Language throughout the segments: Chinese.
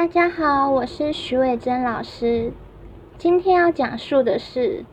大家好，我是徐伟珍老师。今天要讲述的是《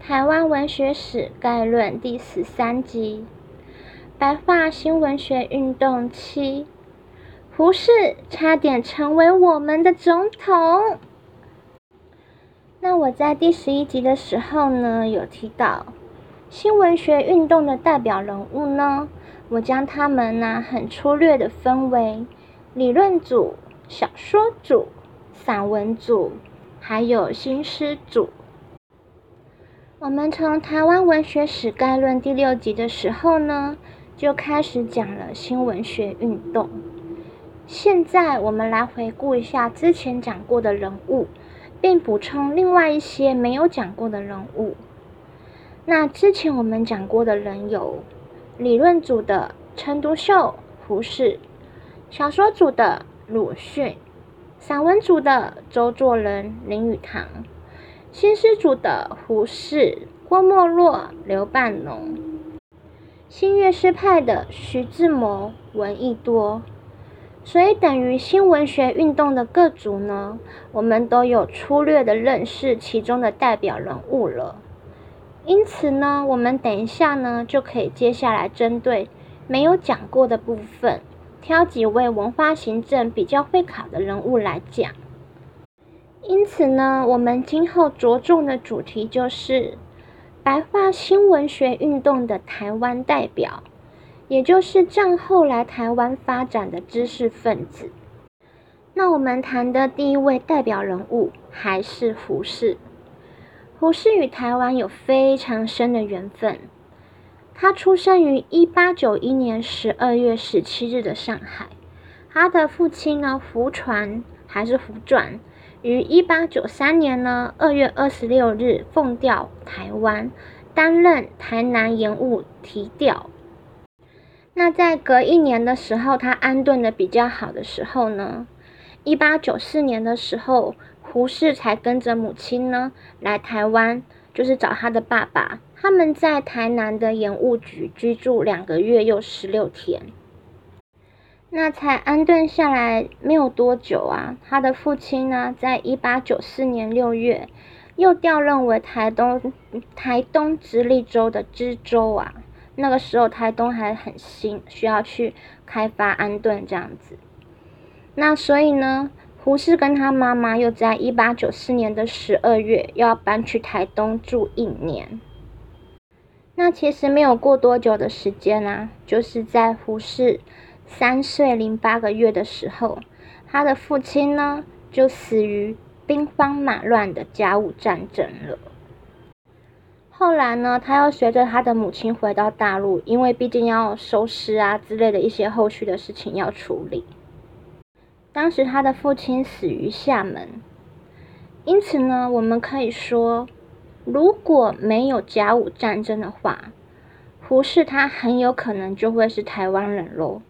台湾文学史概论》第十三集《白话新文学运动七》。胡适差点成为我们的总统。那我在第十一集的时候呢，有提到新文学运动的代表人物呢，我将他们呢很粗略的分为理论组。小说组、散文组，还有新诗组。我们从《台湾文学史概论》第六集的时候呢，就开始讲了新文学运动。现在我们来回顾一下之前讲过的人物，并补充另外一些没有讲过的人物。那之前我们讲过的人有理论组的陈独秀、胡适，小说组的。鲁迅，散文组的周作人、林语堂，新诗组的胡适、郭沫若、刘半农，新月诗派的徐志摩、闻一多。所以等于新文学运动的各组呢，我们都有粗略的认识其中的代表人物了。因此呢，我们等一下呢，就可以接下来针对没有讲过的部分。挑几位文化行政比较会考的人物来讲，因此呢，我们今后着重的主题就是白话新文学运动的台湾代表，也就是战后来台湾发展的知识分子。那我们谈的第一位代表人物还是胡适。胡适与台湾有非常深的缘分。他出生于一八九一年十二月十七日的上海，他的父亲呢胡传还是胡传，于一八九三年呢二月二十六日奉调台湾，担任台南盐务提调。那在隔一年的时候，他安顿的比较好的时候呢，一八九四年的时候，胡适才跟着母亲呢来台湾，就是找他的爸爸。他们在台南的盐务局居住两个月又十六天，那才安顿下来没有多久啊。他的父亲呢，在一八九四年六月又调任为台东台东直隶州的知州啊。那个时候台东还很新，需要去开发安顿这样子。那所以呢，胡适跟他妈妈又在一八九四年的十二月要搬去台东住一年。那其实没有过多久的时间啊，就是在胡适三岁零八个月的时候，他的父亲呢就死于兵荒马乱的甲午战争了。后来呢，他又随着他的母亲回到大陆，因为毕竟要收尸啊之类的一些后续的事情要处理。当时他的父亲死于厦门，因此呢，我们可以说。如果没有甲午战争的话，胡适他很有可能就会是台湾人喽。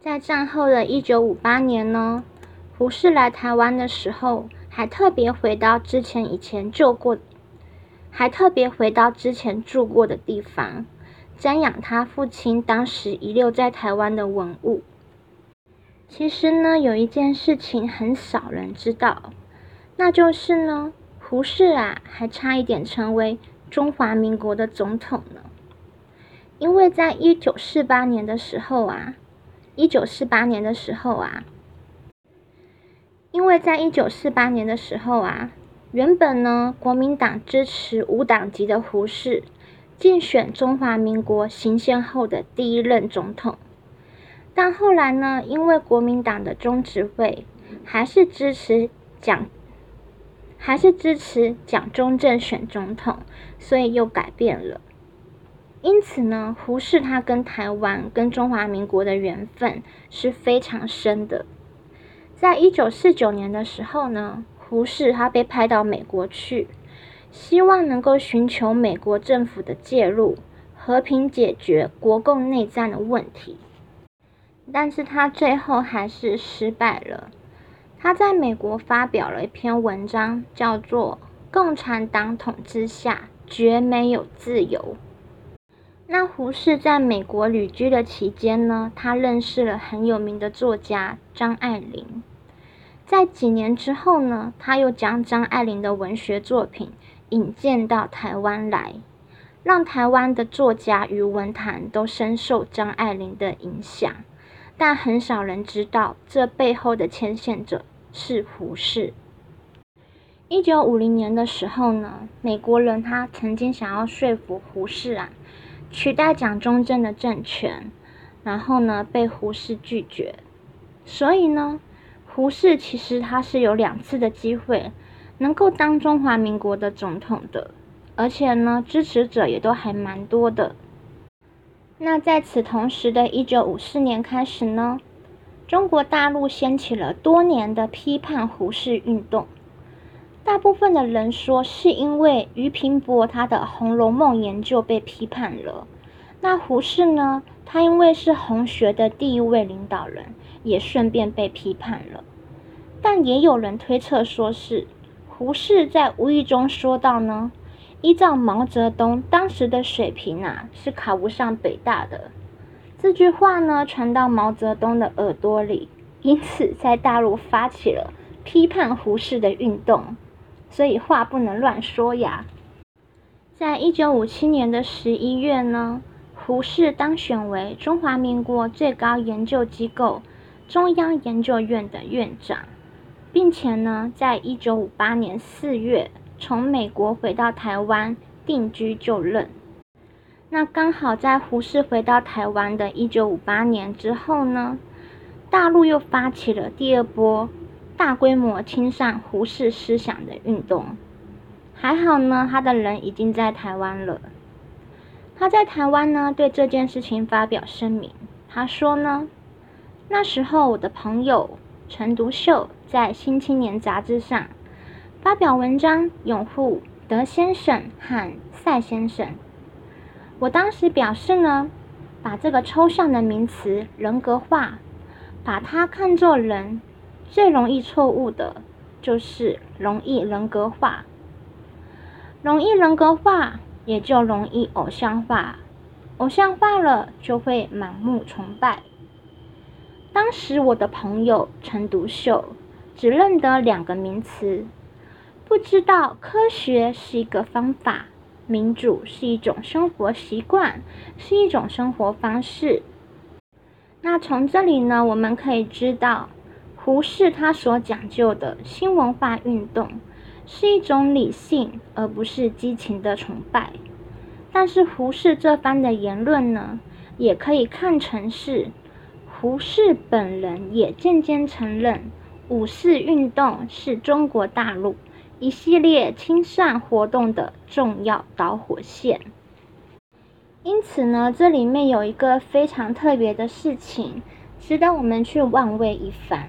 在战后的一九五八年呢，胡适来台湾的时候，还特别回到之前以前住过，还特别回到之前住过的地方，瞻仰他父亲当时遗留在台湾的文物。其实呢，有一件事情很少人知道，那就是呢。胡适啊，还差一点成为中华民国的总统呢。因为在一九四八年的时候啊，一九四八年的时候啊，因为在一九四八年的时候啊，原本呢，国民党支持无党籍的胡适竞选中华民国行宪后的第一任总统，但后来呢，因为国民党的中执会还是支持蒋。还是支持蒋中正选总统，所以又改变了。因此呢，胡适他跟台湾、跟中华民国的缘分是非常深的。在一九四九年的时候呢，胡适他被派到美国去，希望能够寻求美国政府的介入，和平解决国共内战的问题。但是他最后还是失败了。他在美国发表了一篇文章，叫做《共产党统治下绝没有自由》。那胡适在美国旅居的期间呢，他认识了很有名的作家张爱玲。在几年之后呢，他又将张爱玲的文学作品引荐到台湾来，让台湾的作家与文坛都深受张爱玲的影响。但很少人知道，这背后的牵线者是胡适。一九五零年的时候呢，美国人他曾经想要说服胡适啊，取代蒋中正的政权，然后呢被胡适拒绝。所以呢，胡适其实他是有两次的机会能够当中华民国的总统的，而且呢支持者也都还蛮多的。那在此同时的一九五四年开始呢，中国大陆掀起了多年的批判胡适运动。大部分的人说是因为俞平伯他的《红楼梦》研究被批判了。那胡适呢，他因为是红学的第一位领导人，也顺便被批判了。但也有人推测说是胡适在无意中说到呢。依照毛泽东当时的水平啊，是考不上北大的。这句话呢，传到毛泽东的耳朵里，因此在大陆发起了批判胡适的运动。所以话不能乱说呀。在一九五七年的十一月呢，胡适当选为中华民国最高研究机构中央研究院的院长，并且呢，在一九五八年四月。从美国回到台湾定居就任，那刚好在胡适回到台湾的一九五八年之后呢，大陆又发起了第二波大规模清算胡适思想的运动。还好呢，他的人已经在台湾了。他在台湾呢，对这件事情发表声明，他说呢，那时候我的朋友陈独秀在《新青年》杂志上。发表文章拥护德先生和赛先生。我当时表示呢，把这个抽象的名词人格化，把它看作人，最容易错误的就是容易人格化。容易人格化，也就容易偶像化。偶像化了，就会盲目崇拜。当时我的朋友陈独秀只认得两个名词。不知道科学是一个方法，民主是一种生活习惯，是一种生活方式。那从这里呢，我们可以知道，胡适他所讲究的新文化运动是一种理性，而不是激情的崇拜。但是胡适这番的言论呢，也可以看成是胡适本人也渐渐承认五四运动是中国大陆。一系列清算活动的重要导火线。因此呢，这里面有一个非常特别的事情，值得我们去望味一番。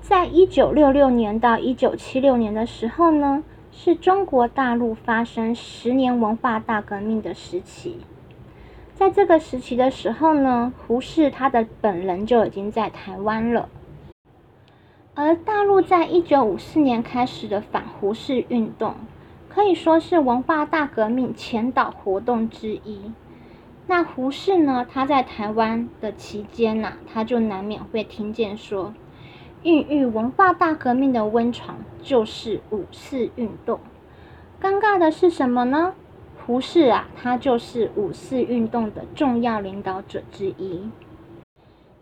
在一九六六年到一九七六年的时候呢，是中国大陆发生十年文化大革命的时期。在这个时期的时候呢，胡适他的本人就已经在台湾了。而大陆在一九五四年开始的反胡适运动，可以说是文化大革命前导活动之一。那胡适呢？他在台湾的期间呐，他就难免会听见说，孕育文化大革命的温床就是五四运动。尴尬的是什么呢？胡适啊，他就是五四运动的重要领导者之一。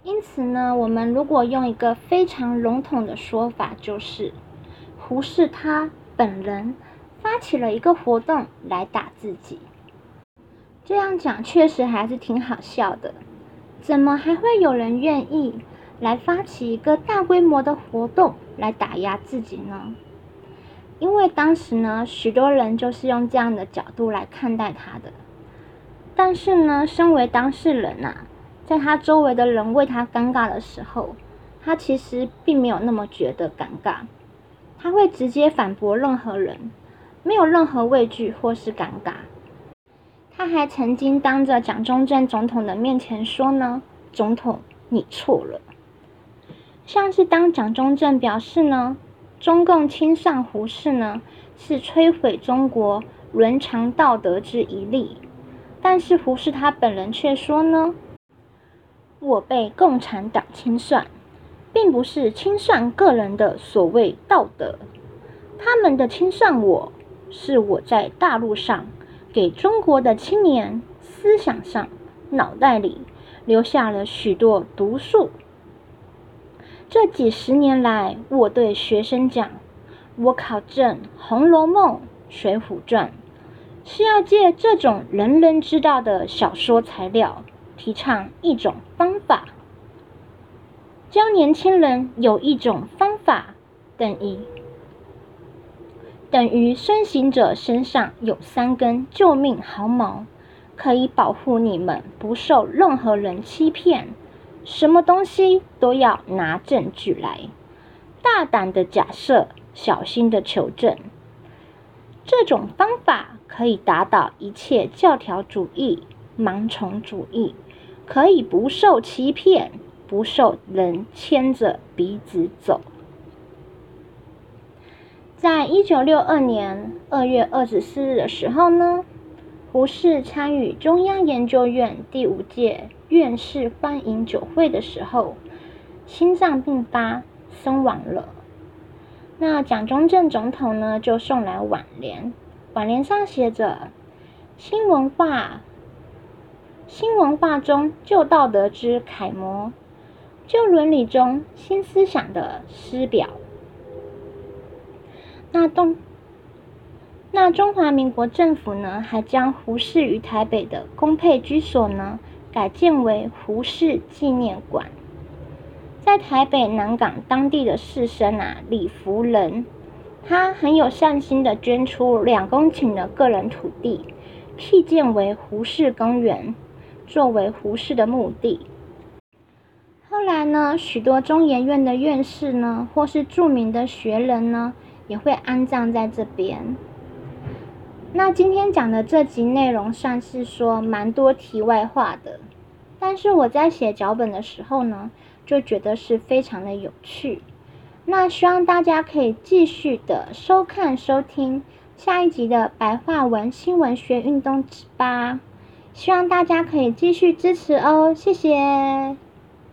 因此呢，我们如果用一个非常笼统的说法，就是胡适他本人发起了一个活动来打自己。这样讲确实还是挺好笑的。怎么还会有人愿意来发起一个大规模的活动来打压自己呢？因为当时呢，许多人就是用这样的角度来看待他的。但是呢，身为当事人呐。在他周围的人为他尴尬的时候，他其实并没有那么觉得尴尬，他会直接反驳任何人，没有任何畏惧或是尴尬。他还曾经当着蒋中正总统的面前说呢：“总统，你错了。”像是当蒋中正表示呢，中共亲上胡适呢是摧毁中国伦常道德之一例，但是胡适他本人却说呢。我被共产党清算，并不是清算个人的所谓道德，他们的清算我是我在大陆上给中国的青年思想上脑袋里留下了许多毒素。这几十年来，我对学生讲，我考证《红楼梦》《水浒传》，是要借这种人人知道的小说材料，提倡一种方法。教年轻人有一种方法，等于等于孙行者身上有三根救命毫毛，可以保护你们不受任何人欺骗。什么东西都要拿证据来，大胆的假设，小心的求证。这种方法可以打倒一切教条主义、盲从主义，可以不受欺骗。不受人牵着鼻子走。在一九六二年二月二十四日的时候呢，胡适参与中央研究院第五届院士欢迎酒会的时候，心脏病发身亡了。那蒋中正总统呢，就送来挽联，挽联上写着：“新文化，新文化中旧道德之楷模。”旧伦理中新思想的师表。那东，那中华民国政府呢，还将胡适于台北的公配居所呢，改建为胡适纪念馆。在台北南港当地的士绅啊，李福仁，他很有善心的捐出两公顷的个人土地，辟建为胡适公园，作为胡适的墓地。后来呢，许多中研院的院士呢，或是著名的学人呢，也会安葬在这边。那今天讲的这集内容算是说蛮多题外话的，但是我在写脚本的时候呢，就觉得是非常的有趣。那希望大家可以继续的收看收听下一集的白话文新闻学运动吧。希望大家可以继续支持哦，谢谢。